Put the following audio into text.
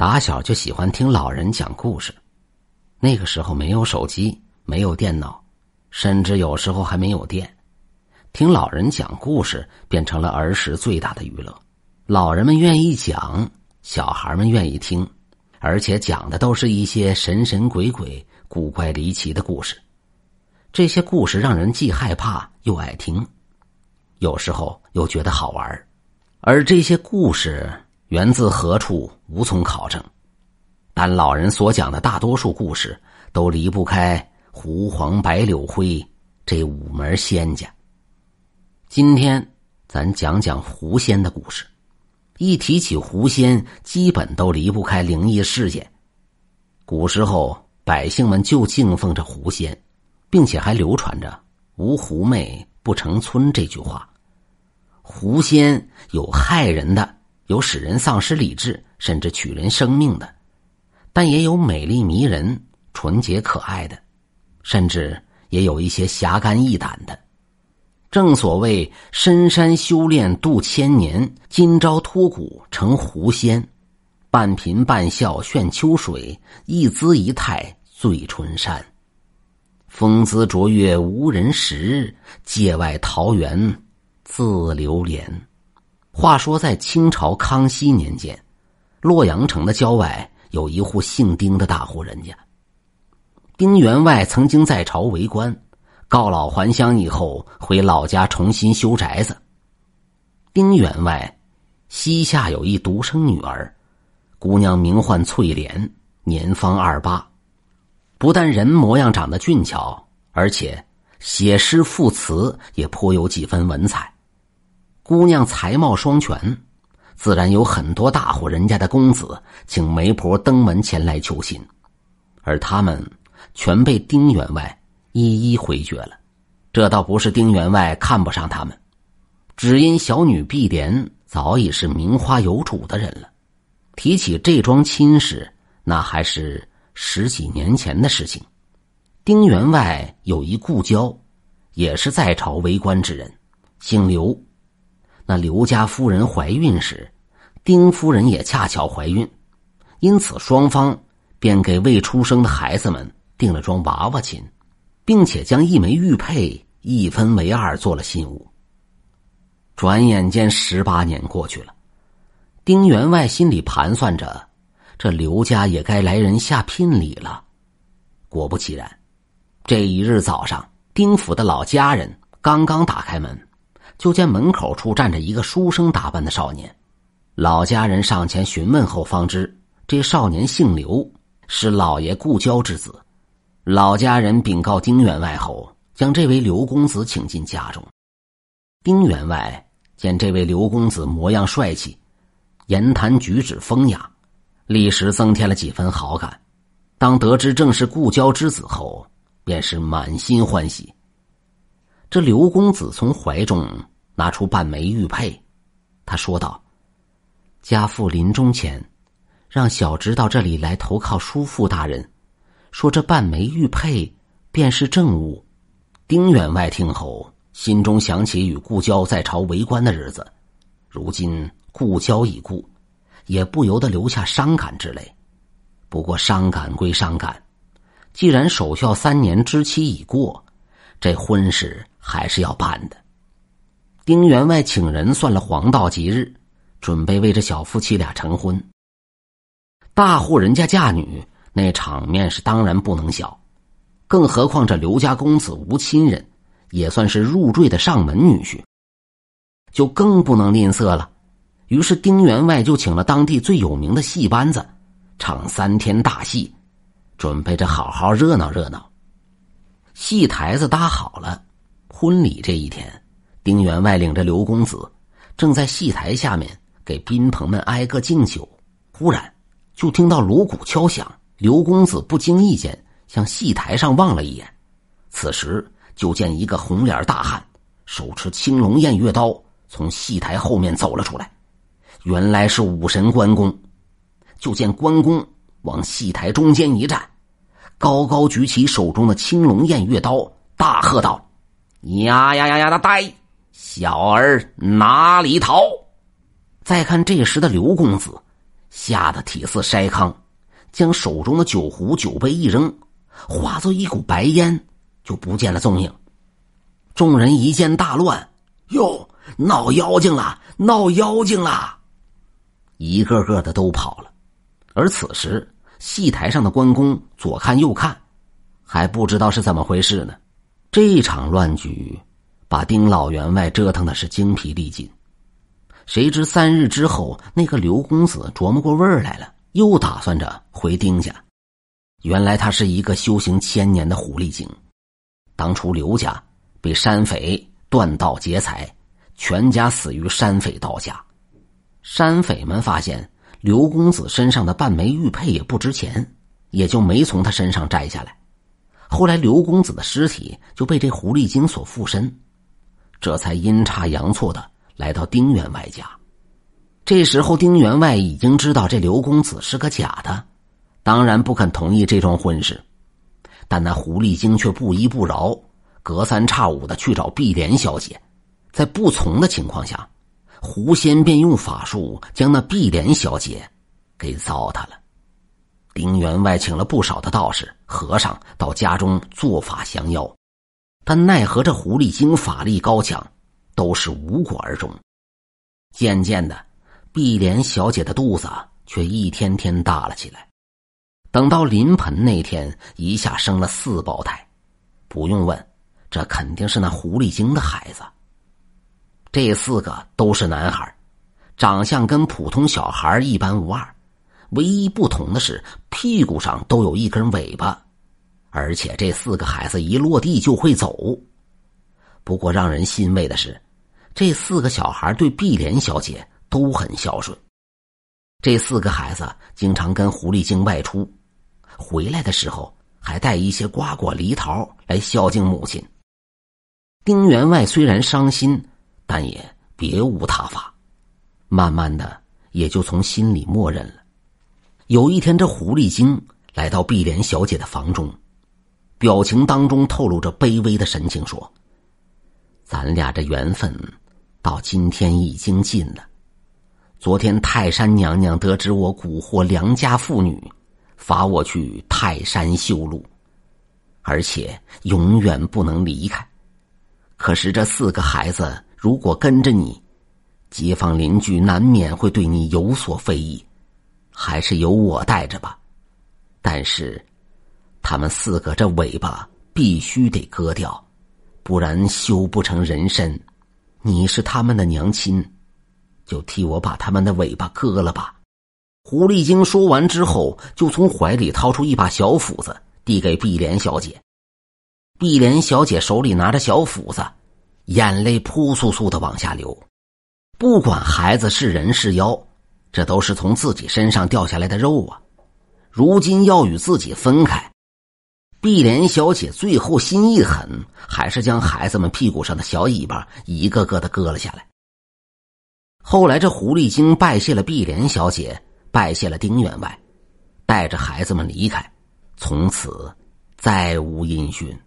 打小就喜欢听老人讲故事，那个时候没有手机，没有电脑，甚至有时候还没有电。听老人讲故事变成了儿时最大的娱乐。老人们愿意讲，小孩们愿意听，而且讲的都是一些神神鬼鬼、古怪离奇的故事。这些故事让人既害怕又爱听，有时候又觉得好玩而这些故事。源自何处无从考证，但老人所讲的大多数故事都离不开狐黄白柳灰这五门仙家。今天咱讲讲狐仙的故事。一提起狐仙，基本都离不开灵异事件。古时候百姓们就敬奉着狐仙，并且还流传着“无狐媚不成村”这句话。狐仙有害人的。有使人丧失理智，甚至取人生命的，但也有美丽迷人、纯洁可爱的，甚至也有一些侠肝义胆的。正所谓“深山修炼度千年，今朝脱骨成狐仙”，半颦半笑炫秋水，一姿一态醉春山。风姿卓越无人识，界外桃源自流连。话说，在清朝康熙年间，洛阳城的郊外有一户姓丁的大户人家。丁员外曾经在朝为官，告老还乡以后，回老家重新修宅子。丁员外膝下有一独生女儿，姑娘名唤翠莲，年方二八，不但人模样长得俊俏，而且写诗赋词也颇有几分文采。姑娘才貌双全，自然有很多大户人家的公子请媒婆登门前来求亲，而他们全被丁员外一一回绝了。这倒不是丁员外看不上他们，只因小女碧莲早已是名花有主的人了。提起这桩亲事，那还是十几年前的事情。丁员外有一故交，也是在朝为官之人，姓刘。那刘家夫人怀孕时，丁夫人也恰巧怀孕，因此双方便给未出生的孩子们定了桩娃娃亲，并且将一枚玉佩一分为二做了信物。转眼间十八年过去了，丁员外心里盘算着，这刘家也该来人下聘礼了。果不其然，这一日早上，丁府的老家人刚刚打开门。就见门口处站着一个书生打扮的少年，老家人上前询问后，方知这少年姓刘，是老爷故交之子。老家人禀告丁员外后，将这位刘公子请进家中。丁员外见这位刘公子模样帅气，言谈举止风雅，立时增添了几分好感。当得知正是故交之子后，便是满心欢喜。这刘公子从怀中。拿出半枚玉佩，他说道：“家父临终前，让小侄到这里来投靠叔父大人，说这半枚玉佩便是证物。”丁员外听后，心中想起与故交在朝为官的日子，如今故交已故，也不由得留下伤感之泪。不过伤感归伤感，既然守孝三年之期已过，这婚事还是要办的。丁员外请人算了黄道吉日，准备为这小夫妻俩成婚。大户人家嫁女，那场面是当然不能小，更何况这刘家公子无亲人，也算是入赘的上门女婿，就更不能吝啬了。于是丁员外就请了当地最有名的戏班子，唱三天大戏，准备着好好热闹热闹。戏台子搭好了，婚礼这一天。丁员外领着刘公子，正在戏台下面给宾朋们挨个敬酒。忽然，就听到锣鼓敲响。刘公子不经意间向戏台上望了一眼，此时就见一个红脸大汉，手持青龙偃月刀，从戏台后面走了出来。原来是武神关公。就见关公往戏台中间一站，高高举起手中的青龙偃月刀，大喝道：“呀呀呀呀的呆！”小儿哪里逃？再看这时的刘公子，吓得体似筛糠，将手中的酒壶、酒杯一扔，化作一股白烟，就不见了踪影。众人一见大乱，哟，闹妖精了！闹妖精了！一个个的都跑了。而此时，戏台上的关公左看右看，还不知道是怎么回事呢。这场乱局，把丁老员外折腾的是精疲力尽。谁知三日之后，那个刘公子琢磨过味儿来了，又打算着回丁家。原来他是一个修行千年的狐狸精，当初刘家被山匪断道劫财，全家死于山匪刀下。山匪们发现刘公子身上的半枚玉佩也不值钱，也就没从他身上摘下来。后来刘公子的尸体就被这狐狸精所附身，这才阴差阳错的。来到丁员外家，这时候丁员外已经知道这刘公子是个假的，当然不肯同意这桩婚事。但那狐狸精却不依不饶，隔三差五的去找碧莲小姐，在不从的情况下，狐仙便用法术将那碧莲小姐给糟蹋了。丁员外请了不少的道士、和尚到家中做法降妖，但奈何这狐狸精法力高强。都是无果而终。渐渐的，碧莲小姐的肚子却一天天大了起来。等到临盆那天，一下生了四胞胎。不用问，这肯定是那狐狸精的孩子。这四个都是男孩，长相跟普通小孩一般无二，唯一不同的是屁股上都有一根尾巴，而且这四个孩子一落地就会走。不过让人欣慰的是。这四个小孩对碧莲小姐都很孝顺。这四个孩子经常跟狐狸精外出，回来的时候还带一些瓜果梨桃来孝敬母亲。丁员外虽然伤心，但也别无他法，慢慢的也就从心里默认了。有一天，这狐狸精来到碧莲小姐的房中，表情当中透露着卑微的神情，说：“咱俩这缘分。”到今天已经尽了。昨天泰山娘娘得知我蛊惑良家妇女，罚我去泰山修路，而且永远不能离开。可是这四个孩子如果跟着你，街坊邻居难免会对你有所非议，还是由我带着吧。但是，他们四个这尾巴必须得割掉，不然修不成人身。你是他们的娘亲，就替我把他们的尾巴割了吧。狐狸精说完之后，就从怀里掏出一把小斧子，递给碧莲小姐。碧莲小姐手里拿着小斧子，眼泪扑簌簌的往下流。不管孩子是人是妖，这都是从自己身上掉下来的肉啊！如今要与自己分开。碧莲小姐最后心一狠，还是将孩子们屁股上的小尾巴一个个的割了下来。后来，这狐狸精拜谢了碧莲小姐，拜谢了丁员外，带着孩子们离开，从此再无音讯。